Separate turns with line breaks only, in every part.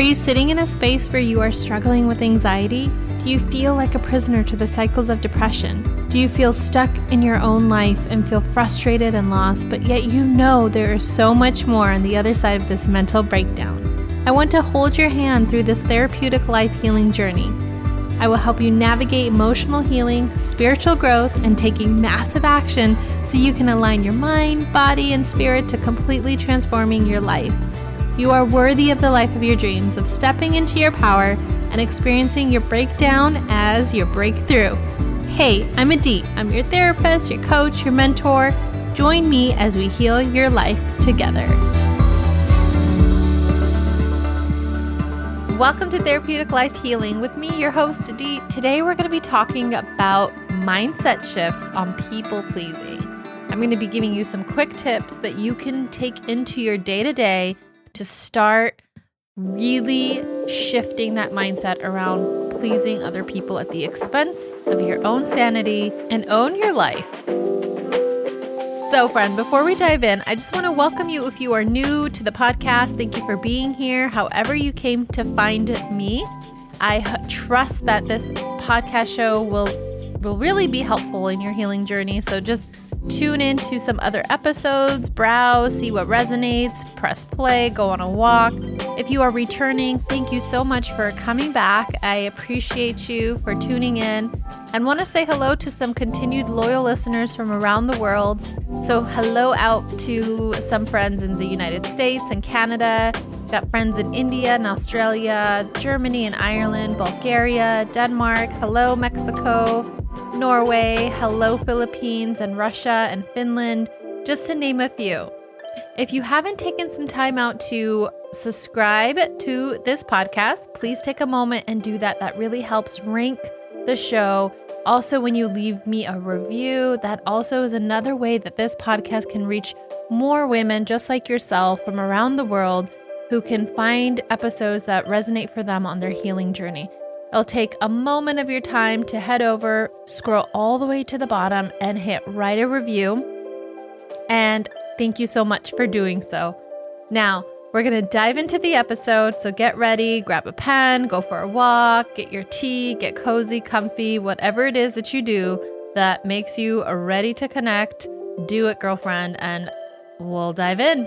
Are you sitting in a space where you are struggling with anxiety? Do you feel like a prisoner to the cycles of depression? Do you feel stuck in your own life and feel frustrated and lost, but yet you know there is so much more on the other side of this mental breakdown? I want to hold your hand through this therapeutic life healing journey. I will help you navigate emotional healing, spiritual growth, and taking massive action so you can align your mind, body, and spirit to completely transforming your life. You are worthy of the life of your dreams, of stepping into your power and experiencing your breakdown as your breakthrough. Hey, I'm Adi. I'm your therapist, your coach, your mentor. Join me as we heal your life together. Welcome to Therapeutic Life Healing with me, your host, Adit. Today, we're going to be talking about mindset shifts on people pleasing. I'm going to be giving you some quick tips that you can take into your day to day to start really shifting that mindset around pleasing other people at the expense of your own sanity and own your life. So, friend, before we dive in, I just want to welcome you if you are new to the podcast. Thank you for being here. However, you came to find me, I trust that this podcast show will will really be helpful in your healing journey. So, just tune in to some other episodes, browse, see what resonates, press play, go on a walk. If you are returning, thank you so much for coming back. I appreciate you for tuning in and want to say hello to some continued loyal listeners from around the world. So, hello out to some friends in the United States and Canada. Got friends in India and Australia, Germany and Ireland, Bulgaria, Denmark. Hello, Mexico, Norway. Hello, Philippines and Russia and Finland, just to name a few. If you haven't taken some time out to subscribe to this podcast, please take a moment and do that. That really helps rank the show. Also, when you leave me a review, that also is another way that this podcast can reach more women just like yourself from around the world who can find episodes that resonate for them on their healing journey. It'll take a moment of your time to head over, scroll all the way to the bottom, and hit write a review. And thank you so much for doing so. Now, we're going to dive into the episode, so get ready, grab a pen, go for a walk, get your tea, get cozy, comfy, whatever it is that you do that makes you ready to connect. Do it, girlfriend, and we'll dive in.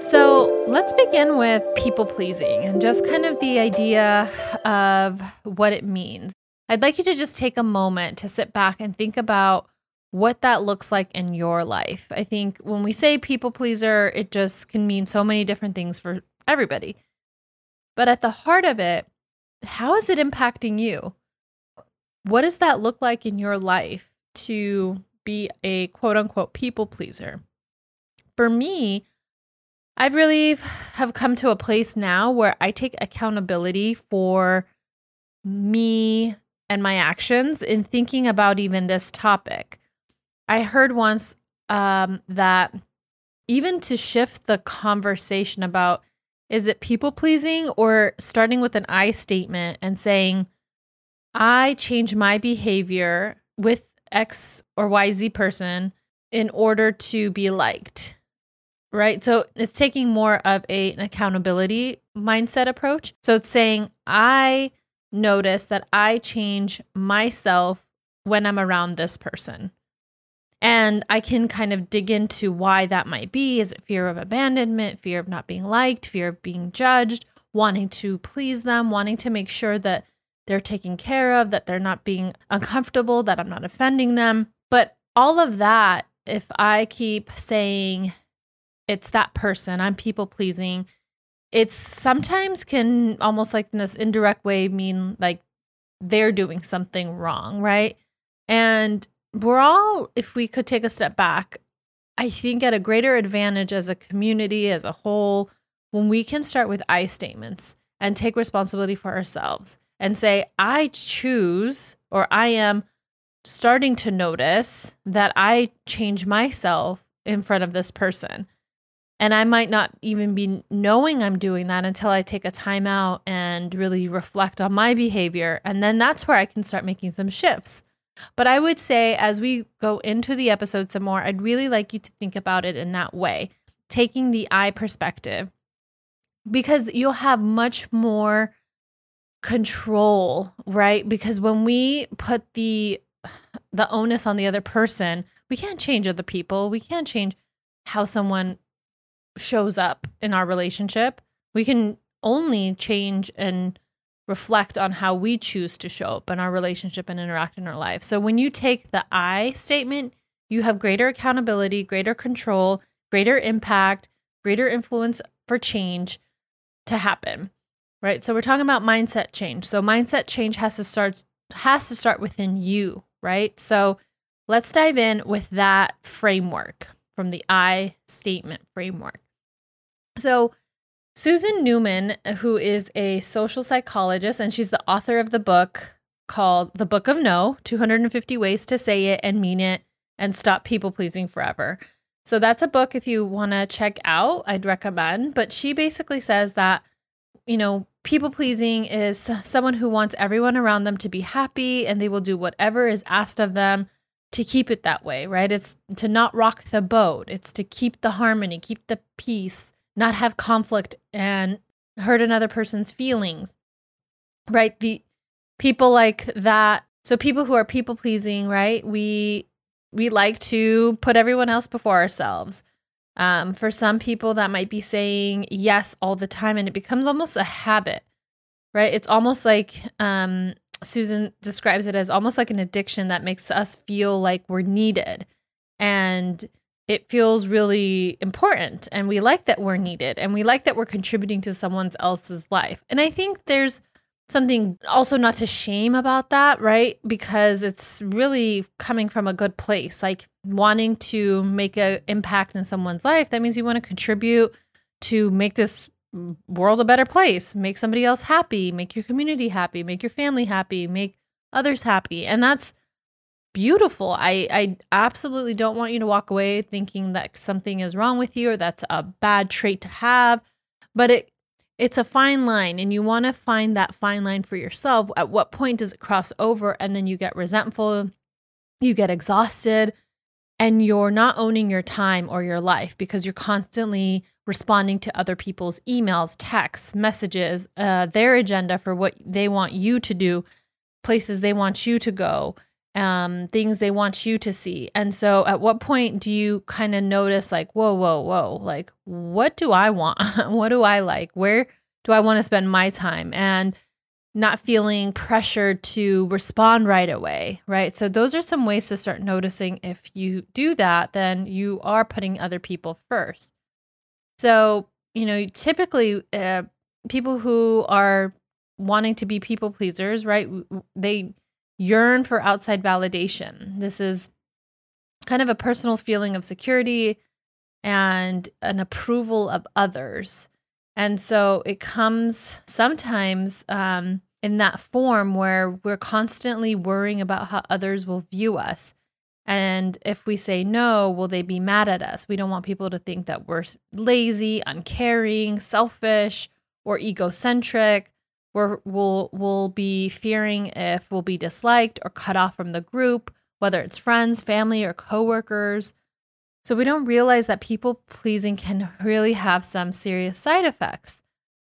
So let's begin with people pleasing and just kind of the idea of what it means. I'd like you to just take a moment to sit back and think about what that looks like in your life. I think when we say people pleaser, it just can mean so many different things for everybody. But at the heart of it, how is it impacting you? What does that look like in your life to be a quote unquote people pleaser? For me, I really have come to a place now where I take accountability for me and my actions in thinking about even this topic. I heard once um, that even to shift the conversation about is it people pleasing or starting with an I statement and saying, I change my behavior with X or YZ person in order to be liked. Right. So it's taking more of a, an accountability mindset approach. So it's saying, I notice that I change myself when I'm around this person. And I can kind of dig into why that might be. Is it fear of abandonment, fear of not being liked, fear of being judged, wanting to please them, wanting to make sure that they're taken care of, that they're not being uncomfortable, that I'm not offending them. But all of that, if I keep saying it's that person, I'm people pleasing, it's sometimes can almost like in this indirect way mean like they're doing something wrong, right? And we're all, if we could take a step back, I think at a greater advantage as a community, as a whole, when we can start with I statements and take responsibility for ourselves and say, I choose or I am starting to notice that I change myself in front of this person. And I might not even be knowing I'm doing that until I take a time out and really reflect on my behavior. And then that's where I can start making some shifts. But I would say, as we go into the episode some more, I'd really like you to think about it in that way. taking the I perspective because you'll have much more control, right? Because when we put the the onus on the other person, we can't change other people. We can't change how someone shows up in our relationship. We can only change and reflect on how we choose to show up in our relationship and interact in our life. So when you take the I statement, you have greater accountability, greater control, greater impact, greater influence for change to happen. Right? So we're talking about mindset change. So mindset change has to start has to start within you, right? So let's dive in with that framework from the I statement framework. So Susan Newman, who is a social psychologist, and she's the author of the book called The Book of No 250 Ways to Say It and Mean It and Stop People Pleasing Forever. So that's a book if you want to check out, I'd recommend. But she basically says that, you know, people pleasing is someone who wants everyone around them to be happy and they will do whatever is asked of them to keep it that way, right? It's to not rock the boat, it's to keep the harmony, keep the peace not have conflict and hurt another person's feelings. Right? The people like that. So people who are people pleasing, right? We we like to put everyone else before ourselves. Um, for some people, that might be saying yes all the time, and it becomes almost a habit, right? It's almost like um, Susan describes it as almost like an addiction that makes us feel like we're needed. And it feels really important and we like that we're needed and we like that we're contributing to someone else's life. And I think there's something also not to shame about that, right? Because it's really coming from a good place, like wanting to make an impact in someone's life. That means you want to contribute to make this world a better place, make somebody else happy, make your community happy, make your family happy, make others happy. And that's beautiful. I, I absolutely don't want you to walk away thinking that something is wrong with you or that's a bad trait to have. But it it's a fine line and you want to find that fine line for yourself. At what point does it cross over and then you get resentful, you get exhausted, and you're not owning your time or your life because you're constantly responding to other people's emails, texts, messages, uh, their agenda for what they want you to do, places they want you to go um, things they want you to see. And so, at what point do you kind of notice, like, whoa, whoa, whoa, like, what do I want? what do I like? Where do I want to spend my time? And not feeling pressured to respond right away, right? So, those are some ways to start noticing if you do that, then you are putting other people first. So, you know, typically, uh, people who are wanting to be people pleasers, right? They yearn for outside validation. This is kind of a personal feeling of security and an approval of others. And so it comes sometimes um, in that form where we're constantly worrying about how others will view us. And if we say no, will they be mad at us? We don't want people to think that we're lazy, uncaring, selfish, or egocentric. We're, we'll, we'll be fearing if we'll be disliked or cut off from the group, whether it's friends, family, or coworkers. So we don't realize that people pleasing can really have some serious side effects.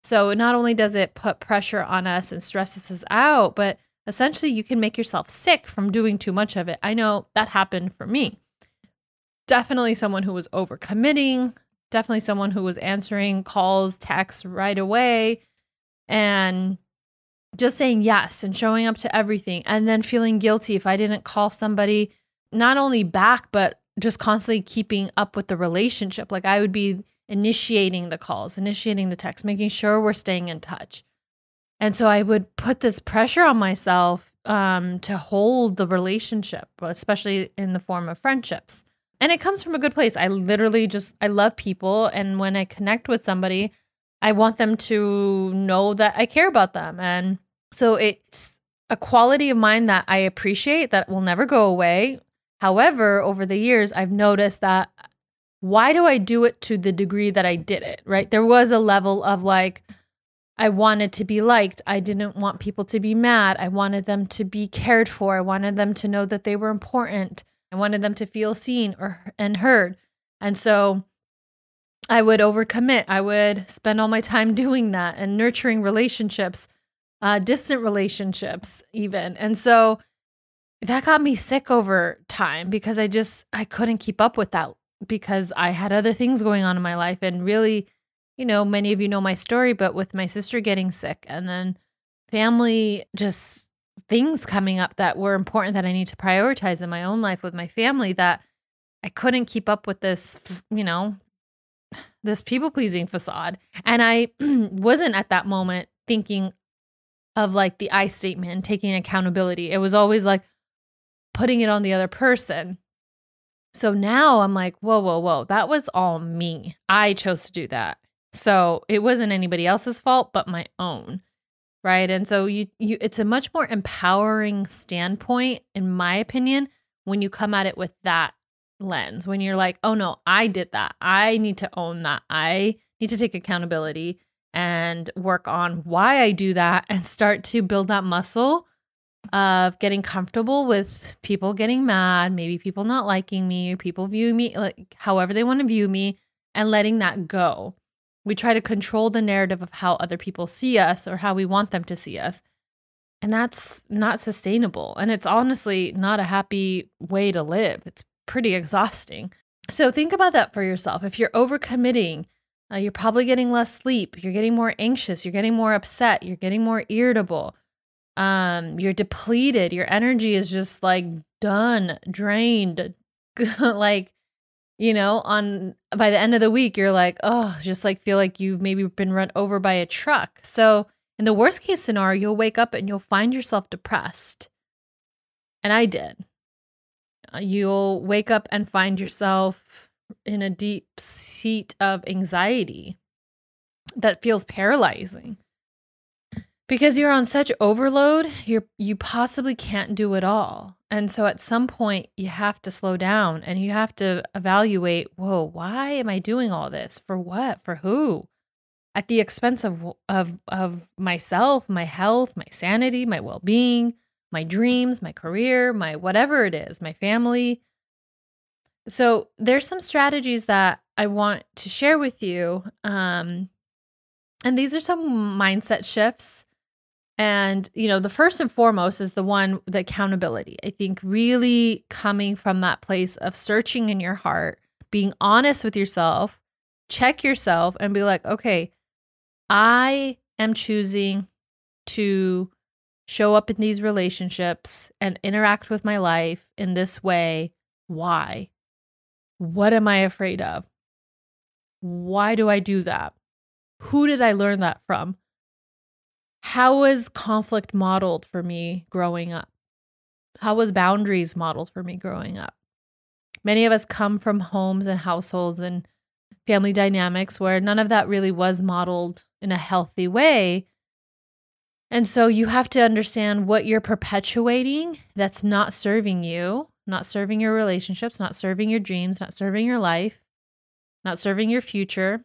So not only does it put pressure on us and stresses us out, but essentially you can make yourself sick from doing too much of it. I know that happened for me. Definitely someone who was overcommitting, definitely someone who was answering calls, texts right away, and just saying yes and showing up to everything and then feeling guilty if I didn't call somebody not only back but just constantly keeping up with the relationship like I would be initiating the calls, initiating the text, making sure we're staying in touch. And so I would put this pressure on myself um, to hold the relationship, especially in the form of friendships. And it comes from a good place. I literally just, I love people. And when I connect with somebody, I want them to know that I care about them. And so it's a quality of mine that I appreciate that will never go away. However, over the years, I've noticed that why do I do it to the degree that I did it, right? There was a level of like, I wanted to be liked. I didn't want people to be mad. I wanted them to be cared for. I wanted them to know that they were important. I wanted them to feel seen or and heard. And so I would overcommit. I would spend all my time doing that and nurturing relationships, uh, distant relationships, even. And so that got me sick over time because I just I couldn't keep up with that because I had other things going on in my life and really, you know, many of you know my story, but with my sister getting sick and then family just things coming up that were important that I need to prioritize in my own life with my family that I couldn't keep up with this, you know, this people pleasing facade. And I wasn't at that moment thinking of like the I statement taking accountability. It was always like putting it on the other person. So now I'm like, whoa, whoa, whoa, that was all me. I chose to do that. So it wasn't anybody else's fault but my own. Right? And so you you it's a much more empowering standpoint in my opinion when you come at it with that lens. When you're like, "Oh no, I did that. I need to own that. I need to take accountability and work on why I do that and start to build that muscle of getting comfortable with people getting mad, maybe people not liking me, or people viewing me like however they want to view me, and letting that go. We try to control the narrative of how other people see us or how we want them to see us. And that's not sustainable. And it's honestly not a happy way to live. It's pretty exhausting. So think about that for yourself. If you're overcommitting, uh, you're probably getting less sleep, you're getting more anxious, you're getting more upset, you're getting more irritable um you're depleted. Your energy is just like done drained. Like you know on by the end of the week you're like oh just like feel like you've maybe been run over by a truck. So in the worst case scenario you'll wake up and you'll find yourself depressed. And i did. Uh, you'll wake up and find yourself in a deep seat of anxiety that feels paralyzing because you're on such overload you're you possibly can't do it all. And so at some point you have to slow down and you have to evaluate whoa why am i doing all this? For what? For who? At the expense of of of myself my health my sanity my well-being my dreams my career my whatever it is my family. So there's some strategies that i want to share with you um and these are some mindset shifts and, you know, the first and foremost is the one, the accountability. I think really coming from that place of searching in your heart, being honest with yourself, check yourself and be like, okay, I am choosing to show up in these relationships and interact with my life in this way. Why? What am I afraid of? Why do I do that? Who did I learn that from? How was conflict modeled for me growing up? How was boundaries modeled for me growing up? Many of us come from homes and households and family dynamics where none of that really was modeled in a healthy way. And so you have to understand what you're perpetuating that's not serving you, not serving your relationships, not serving your dreams, not serving your life, not serving your future,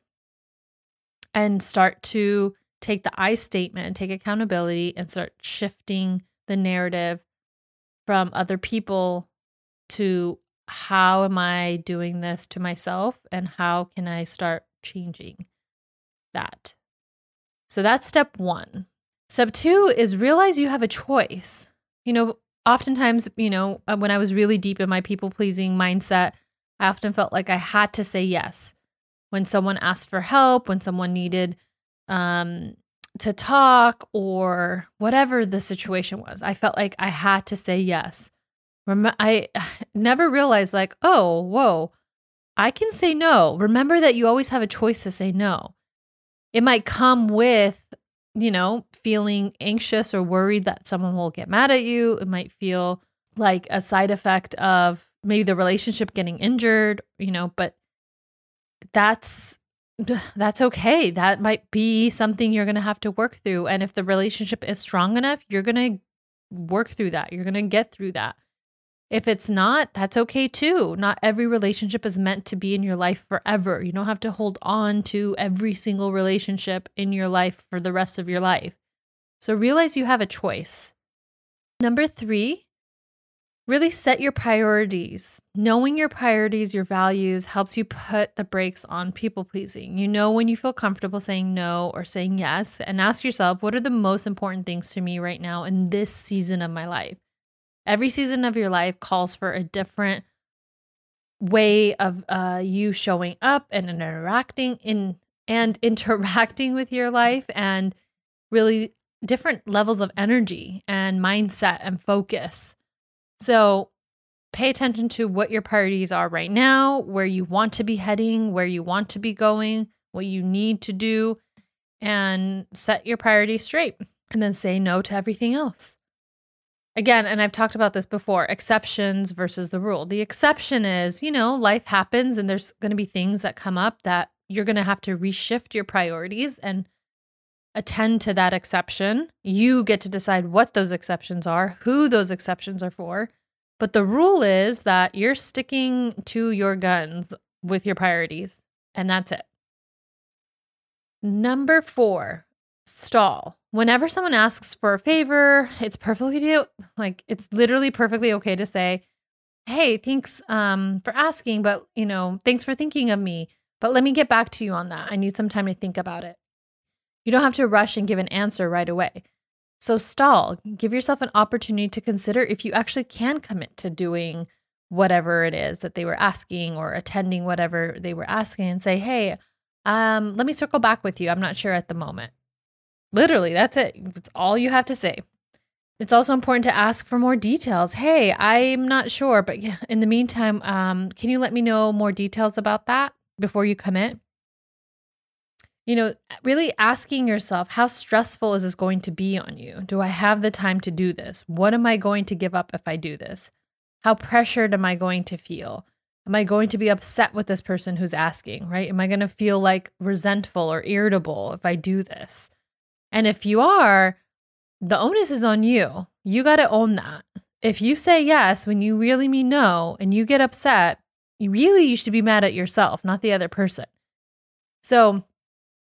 and start to take the I statement and take accountability and start shifting the narrative from other people to how am I doing this to myself and how can I start changing that? So that's step one. Step two is realize you have a choice. You know, oftentimes, you know, uh, when I was really deep in my people pleasing mindset, I often felt like I had to say yes. When someone asked for help, when someone needed um, to talk or whatever the situation was. I felt like I had to say yes. Rem- I never realized, like, oh, whoa, I can say no. Remember that you always have a choice to say no. It might come with, you know, feeling anxious or worried that someone will get mad at you. It might feel like a side effect of maybe the relationship getting injured, you know, but that's that's okay. That might be something you're going to have to work through. And if the relationship is strong enough, you're going to work through that. You're going to get through that. If it's not, that's okay too. Not every relationship is meant to be in your life forever. You don't have to hold on to every single relationship in your life for the rest of your life. So realize you have a choice. Number three, really set your priorities. Knowing your priorities, your values helps you put the brakes on people pleasing. You know when you feel comfortable saying no or saying yes, and ask yourself, what are the most important things to me right now in this season of my life? Every season of your life calls for a different way of uh, you showing up and interacting in and interacting with your life and really different levels of energy and mindset and focus. So pay attention to what your priorities are right now, where you want to be heading, where you want to be going, what you need to do, and set your priorities straight. And then say no to everything else. Again, and I've talked about this before exceptions versus the rule. The exception is, you know, life happens and there's going to be things that come up that you're going to have to reshift your priorities and attend to that exception. You get to decide what those exceptions are, who those exceptions are for. But the rule is that you're sticking to your guns with your priorities, and that's it. Number four, stall. Whenever someone asks for a favor, it's perfectly like it's literally perfectly okay to say, "Hey, thanks um, for asking, but you know, thanks for thinking of me. But let me get back to you on that. I need some time to think about it." You don't have to rush and give an answer right away. So stall. Give yourself an opportunity to consider if you actually can commit to doing whatever it is that they were asking or attending whatever they were asking and say, "Hey, um, let me circle back with you. I'm not sure at the moment." Literally, that's it. That's all you have to say. It's also important to ask for more details. Hey, I'm not sure, but in the meantime, um, can you let me know more details about that before you commit? You know, really asking yourself, how stressful is this going to be on you? Do I have the time to do this? What am I going to give up if I do this? How pressured am I going to feel? Am I going to be upset with this person who's asking, right? Am I going to feel like resentful or irritable if I do this? And if you are, the onus is on you. You got to own that. If you say yes when you really mean no and you get upset, you really you should be mad at yourself, not the other person. So,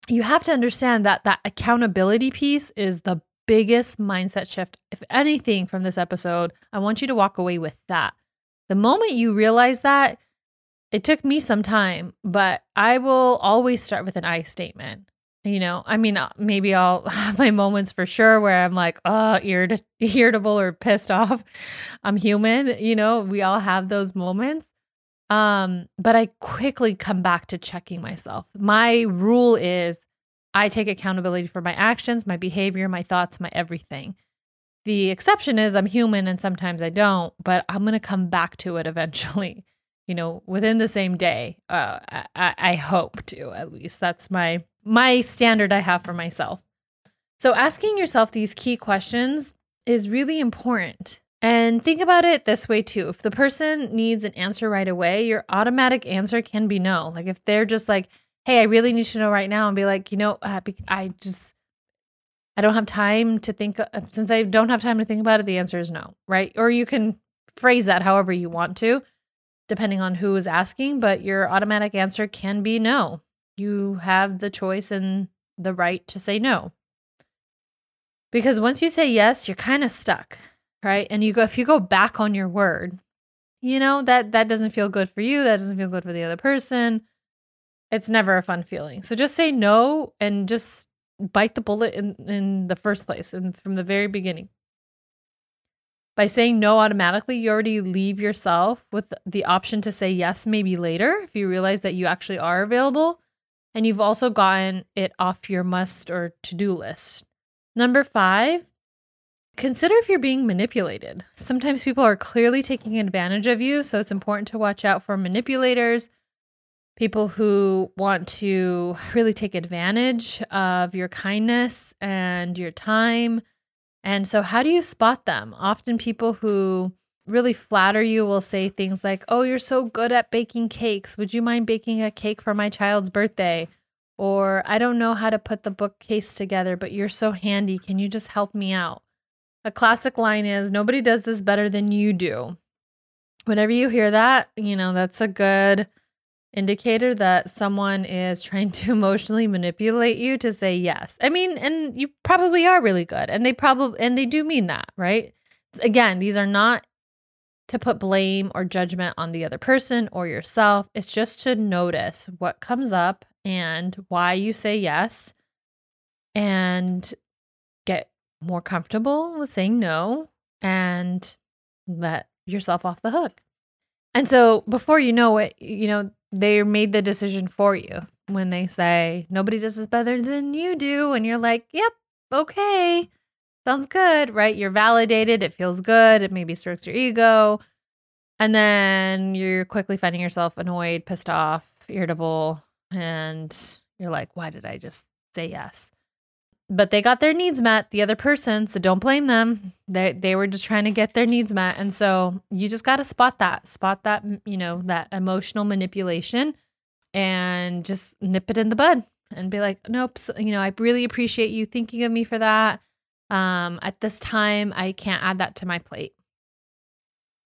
you have to understand that that accountability piece is the biggest mindset shift if anything from this episode. I want you to walk away with that. The moment you realize that, it took me some time, but I will always start with an I statement. You know, I mean, uh, maybe I'll have my moments for sure where I'm like, oh, irrit- irritable or pissed off. I'm human. You know, we all have those moments. Um, but I quickly come back to checking myself. My rule is I take accountability for my actions, my behavior, my thoughts, my everything. The exception is I'm human and sometimes I don't, but I'm going to come back to it eventually, you know, within the same day. Uh, I, I hope to, at least. That's my my standard I have for myself. So, asking yourself these key questions is really important. And think about it this way too. If the person needs an answer right away, your automatic answer can be no. Like if they're just like, hey, I really need to know right now, and be like, you know, I just, I don't have time to think. Uh, since I don't have time to think about it, the answer is no, right? Or you can phrase that however you want to, depending on who is asking, but your automatic answer can be no you have the choice and the right to say no. Because once you say yes, you're kind of stuck, right? And you go if you go back on your word, you know, that that doesn't feel good for you, that doesn't feel good for the other person. It's never a fun feeling. So just say no and just bite the bullet in in the first place and from the very beginning. By saying no automatically, you already leave yourself with the option to say yes maybe later if you realize that you actually are available and you've also gotten it off your must or to do list. Number five, consider if you're being manipulated. Sometimes people are clearly taking advantage of you, so it's important to watch out for manipulators, people who want to really take advantage of your kindness and your time. And so, how do you spot them? Often, people who really flatter you will say things like, Oh, you're so good at baking cakes. Would you mind baking a cake for my child's birthday? Or I don't know how to put the bookcase together, but you're so handy. Can you just help me out? A classic line is, Nobody does this better than you do. Whenever you hear that, you know, that's a good indicator that someone is trying to emotionally manipulate you to say yes. I mean, and you probably are really good and they probably and they do mean that, right? Again, these are not to put blame or judgment on the other person or yourself. It's just to notice what comes up and why you say yes and get more comfortable with saying no and let yourself off the hook. And so before you know it, you know, they made the decision for you when they say nobody does this better than you do and you're like, "Yep, okay." Sounds good, right? You're validated, it feels good, it maybe strokes your ego. And then you're quickly finding yourself annoyed, pissed off, irritable, and you're like, "Why did I just say yes?" But they got their needs met the other person so don't blame them. They they were just trying to get their needs met and so you just got to spot that spot that you know that emotional manipulation and just nip it in the bud and be like nope you know i really appreciate you thinking of me for that. Um at this time i can't add that to my plate.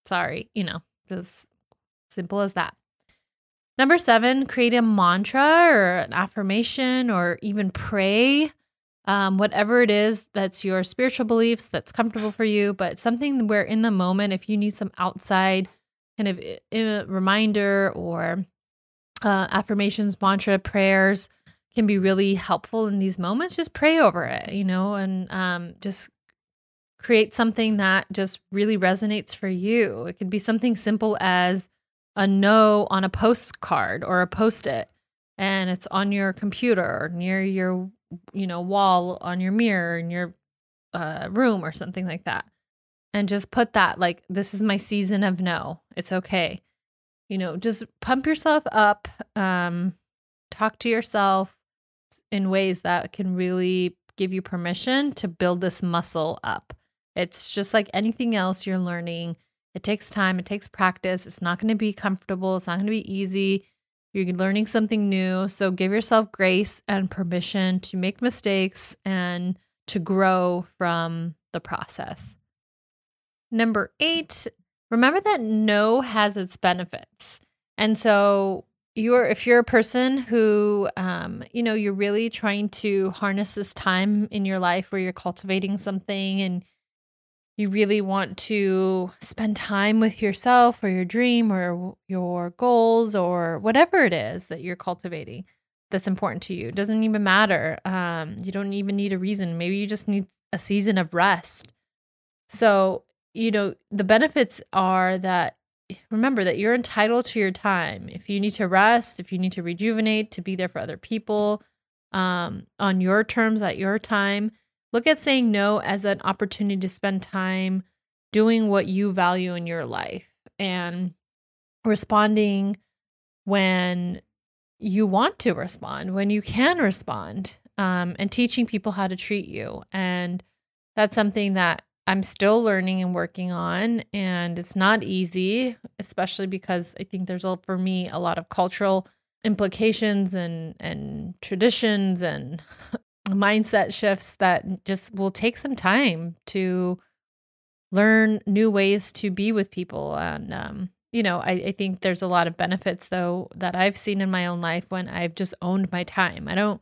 Sorry you know just simple as that. Number seven create a mantra or an affirmation or even pray um, whatever it is that's your spiritual beliefs that's comfortable for you, but something where in the moment, if you need some outside kind of uh, reminder or uh, affirmations, mantra, prayers can be really helpful in these moments. Just pray over it, you know, and um, just create something that just really resonates for you. It could be something simple as a no on a postcard or a post it, and it's on your computer or near your you know, wall on your mirror in your uh, room or something like that. And just put that like, this is my season of no. It's okay. You know, just pump yourself up, um, talk to yourself in ways that can really give you permission to build this muscle up. It's just like anything else you're learning. It takes time, it takes practice. It's not going to be comfortable, it's not going to be easy. You're learning something new. So give yourself grace and permission to make mistakes and to grow from the process. Number eight, remember that no has its benefits. And so you're if you're a person who um, you know you're really trying to harness this time in your life where you're cultivating something and you really want to spend time with yourself or your dream or your goals or whatever it is that you're cultivating that's important to you. It doesn't even matter. Um, you don't even need a reason. Maybe you just need a season of rest. So, you know, the benefits are that remember that you're entitled to your time. If you need to rest, if you need to rejuvenate, to be there for other people um, on your terms at your time, Look at saying no as an opportunity to spend time doing what you value in your life and responding when you want to respond, when you can respond, um, and teaching people how to treat you. And that's something that I'm still learning and working on. And it's not easy, especially because I think there's, a, for me, a lot of cultural implications and and traditions and mindset shifts that just will take some time to learn new ways to be with people. And, um, you know, I, I think there's a lot of benefits, though, that I've seen in my own life when I've just owned my time. I don't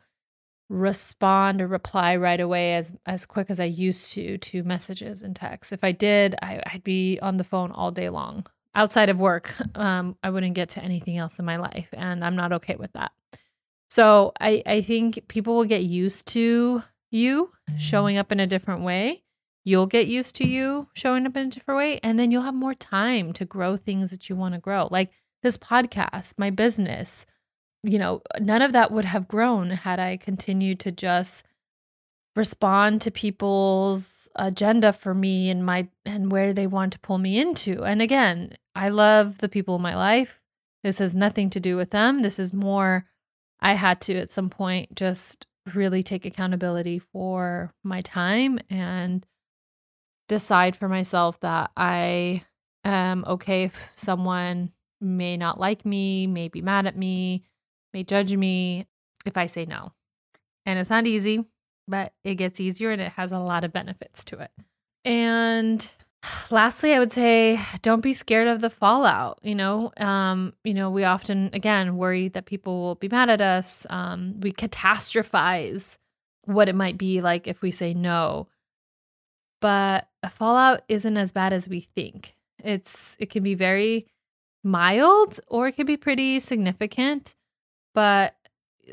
respond or reply right away as as quick as I used to to messages and texts. If I did, I, would be on the phone all day long. Outside of work, um, I wouldn't get to anything else in my life, and I'm not okay with that. So I, I think people will get used to you mm-hmm. showing up in a different way. You'll get used to you showing up in a different way. And then you'll have more time to grow things that you want to grow. Like this podcast, my business, you know, none of that would have grown had I continued to just respond to people's agenda for me and my and where they want to pull me into. And again, I love the people in my life. This has nothing to do with them. This is more I had to at some point just really take accountability for my time and decide for myself that I am okay if someone may not like me, may be mad at me, may judge me if I say no. And it's not easy, but it gets easier and it has a lot of benefits to it. And lastly i would say don't be scared of the fallout you know? Um you know we often again worry that people will be mad at us. Um we catastrophize what it might be like if we say no. But a fallout isn't as bad as we think. It's it can be very mild or it can be pretty significant, but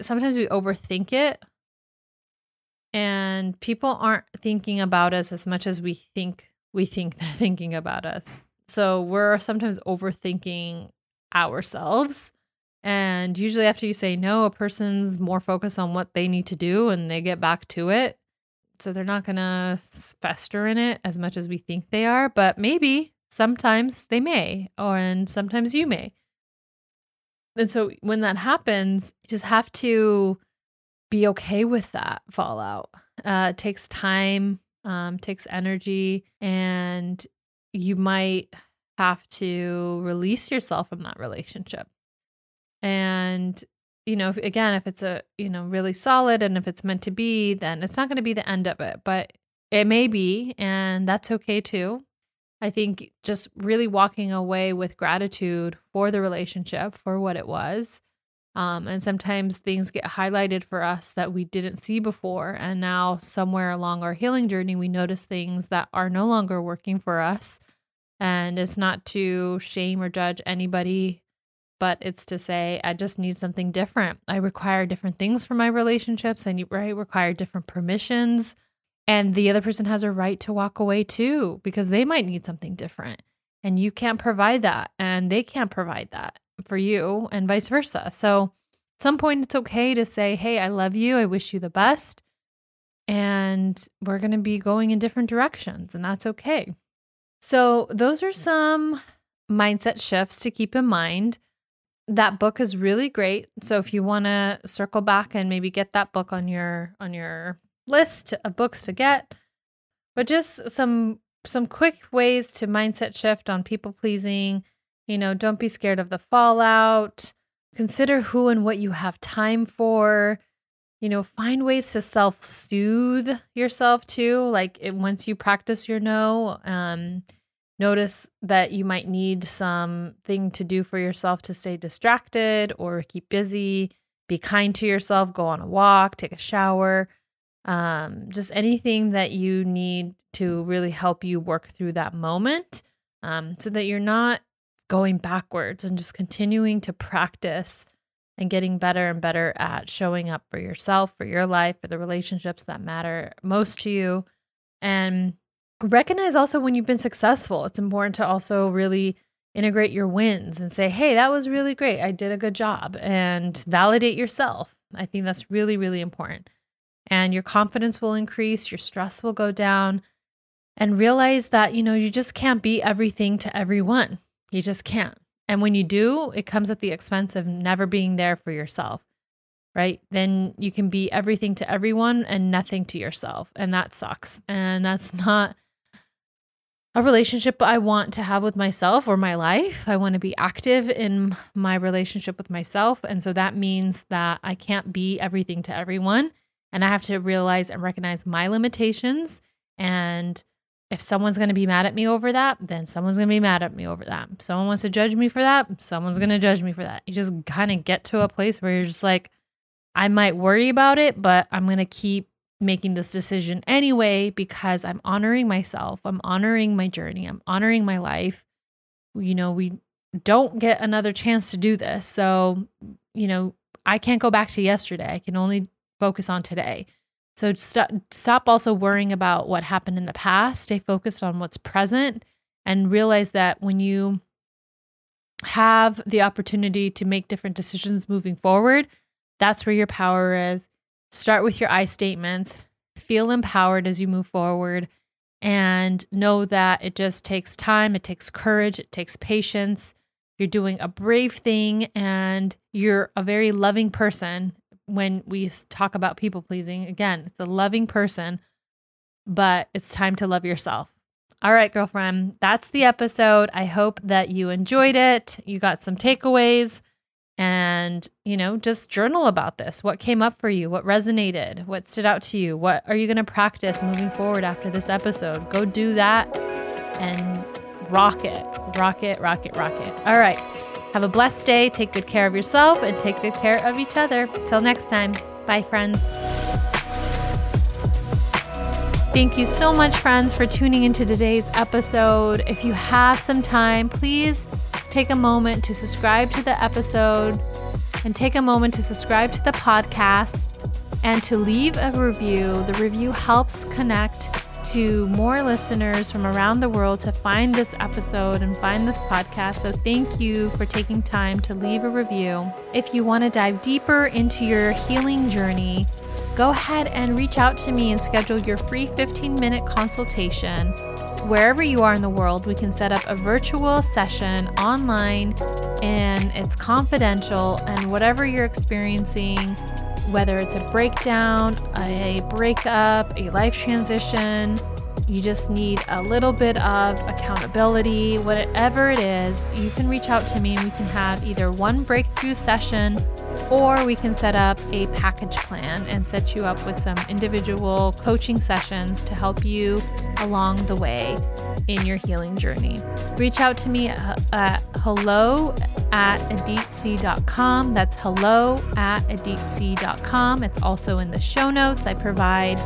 sometimes we overthink it. And people aren't thinking about us as much as we think we think they're thinking about us. So we're sometimes overthinking ourselves. And usually, after you say no, a person's more focused on what they need to do and they get back to it. So they're not going to fester in it as much as we think they are. But maybe sometimes they may, or and sometimes you may. And so when that happens, you just have to be okay with that fallout. Uh, it takes time, um, takes energy, and you might have to release yourself from that relationship. And you know, again, if it's a you know really solid and if it's meant to be, then it's not going to be the end of it, but it may be, and that's okay too. I think just really walking away with gratitude for the relationship, for what it was. Um, and sometimes things get highlighted for us that we didn't see before. And now, somewhere along our healing journey, we notice things that are no longer working for us. And it's not to shame or judge anybody, but it's to say, I just need something different. I require different things for my relationships. I, need, I require different permissions. And the other person has a right to walk away too, because they might need something different. And you can't provide that, and they can't provide that for you, and vice versa. So, at some point, it's okay to say, Hey, I love you. I wish you the best. And we're going to be going in different directions, and that's okay. So, those are some mindset shifts to keep in mind. That book is really great. So if you want to circle back and maybe get that book on your on your list of books to get, but just some some quick ways to mindset shift on people pleasing. You know, don't be scared of the fallout. Consider who and what you have time for. You know, find ways to self soothe yourself too. Like it, once you practice your no, um, notice that you might need something to do for yourself to stay distracted or keep busy. Be kind to yourself. Go on a walk. Take a shower um, just anything that you need to really help you work through that moment um, so that you're not going backwards and just continuing to practice and getting better and better at showing up for yourself, for your life, for the relationships that matter most to you. And recognize also when you've been successful. It's important to also really integrate your wins and say, hey, that was really great. I did a good job and validate yourself. I think that's really, really important and your confidence will increase, your stress will go down, and realize that, you know, you just can't be everything to everyone. You just can't. And when you do, it comes at the expense of never being there for yourself, right? Then you can be everything to everyone and nothing to yourself. And that sucks. And that's not a relationship I want to have with myself or my life. I want to be active in my relationship with myself. And so that means that I can't be everything to everyone. And I have to realize and recognize my limitations. And if someone's going to be mad at me over that, then someone's going to be mad at me over that. If someone wants to judge me for that, someone's going to judge me for that. You just kind of get to a place where you're just like, I might worry about it, but I'm going to keep making this decision anyway because I'm honoring myself. I'm honoring my journey. I'm honoring my life. You know, we don't get another chance to do this. So, you know, I can't go back to yesterday. I can only focus on today. So st- stop also worrying about what happened in the past. Stay focused on what's present and realize that when you have the opportunity to make different decisions moving forward, that's where your power is. Start with your I statements. Feel empowered as you move forward and know that it just takes time, it takes courage, it takes patience. You're doing a brave thing and you're a very loving person when we talk about people pleasing. Again, it's a loving person, but it's time to love yourself. All right, girlfriend, that's the episode. I hope that you enjoyed it. You got some takeaways and, you know, just journal about this. What came up for you? What resonated? What stood out to you? What are you going to practice moving forward after this episode? Go do that and rock it, rock it, rock it, rock it. All right. Have a blessed day. Take good care of yourself and take good care of each other. Till next time. Bye, friends. Thank you so much, friends, for tuning into today's episode. If you have some time, please take a moment to subscribe to the episode and take a moment to subscribe to the podcast and to leave a review. The review helps connect to more listeners from around the world to find this episode and find this podcast. So, thank you for taking time to leave a review. If you want to dive deeper into your healing journey, go ahead and reach out to me and schedule your free 15 minute consultation. Wherever you are in the world, we can set up a virtual session online and it's confidential. And whatever you're experiencing, whether it's a breakdown, a breakup, a life transition, you just need a little bit of accountability, whatever it is, you can reach out to me and we can have either one breakthrough session or we can set up a package plan and set you up with some individual coaching sessions to help you along the way in your healing journey. Reach out to me at, at hello at aditc.com. That's hello at aditc.com. It's also in the show notes. I provide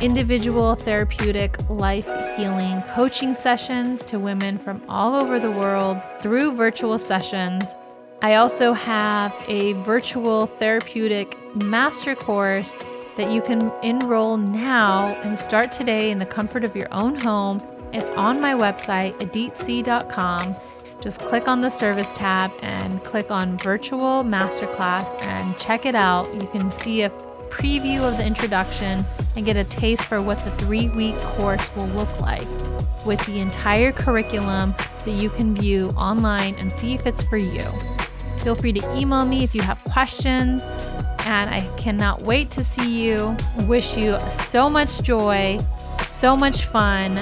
individual therapeutic life healing coaching sessions to women from all over the world through virtual sessions. I also have a virtual therapeutic master course that you can enroll now and start today in the comfort of your own home. It's on my website, aditc.com. Just click on the service tab and click on virtual masterclass and check it out. You can see a preview of the introduction and get a taste for what the three week course will look like with the entire curriculum that you can view online and see if it's for you. Feel free to email me if you have questions. And I cannot wait to see you. Wish you so much joy, so much fun,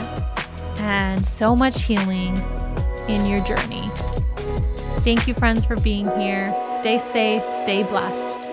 and so much healing in your journey. Thank you, friends, for being here. Stay safe, stay blessed.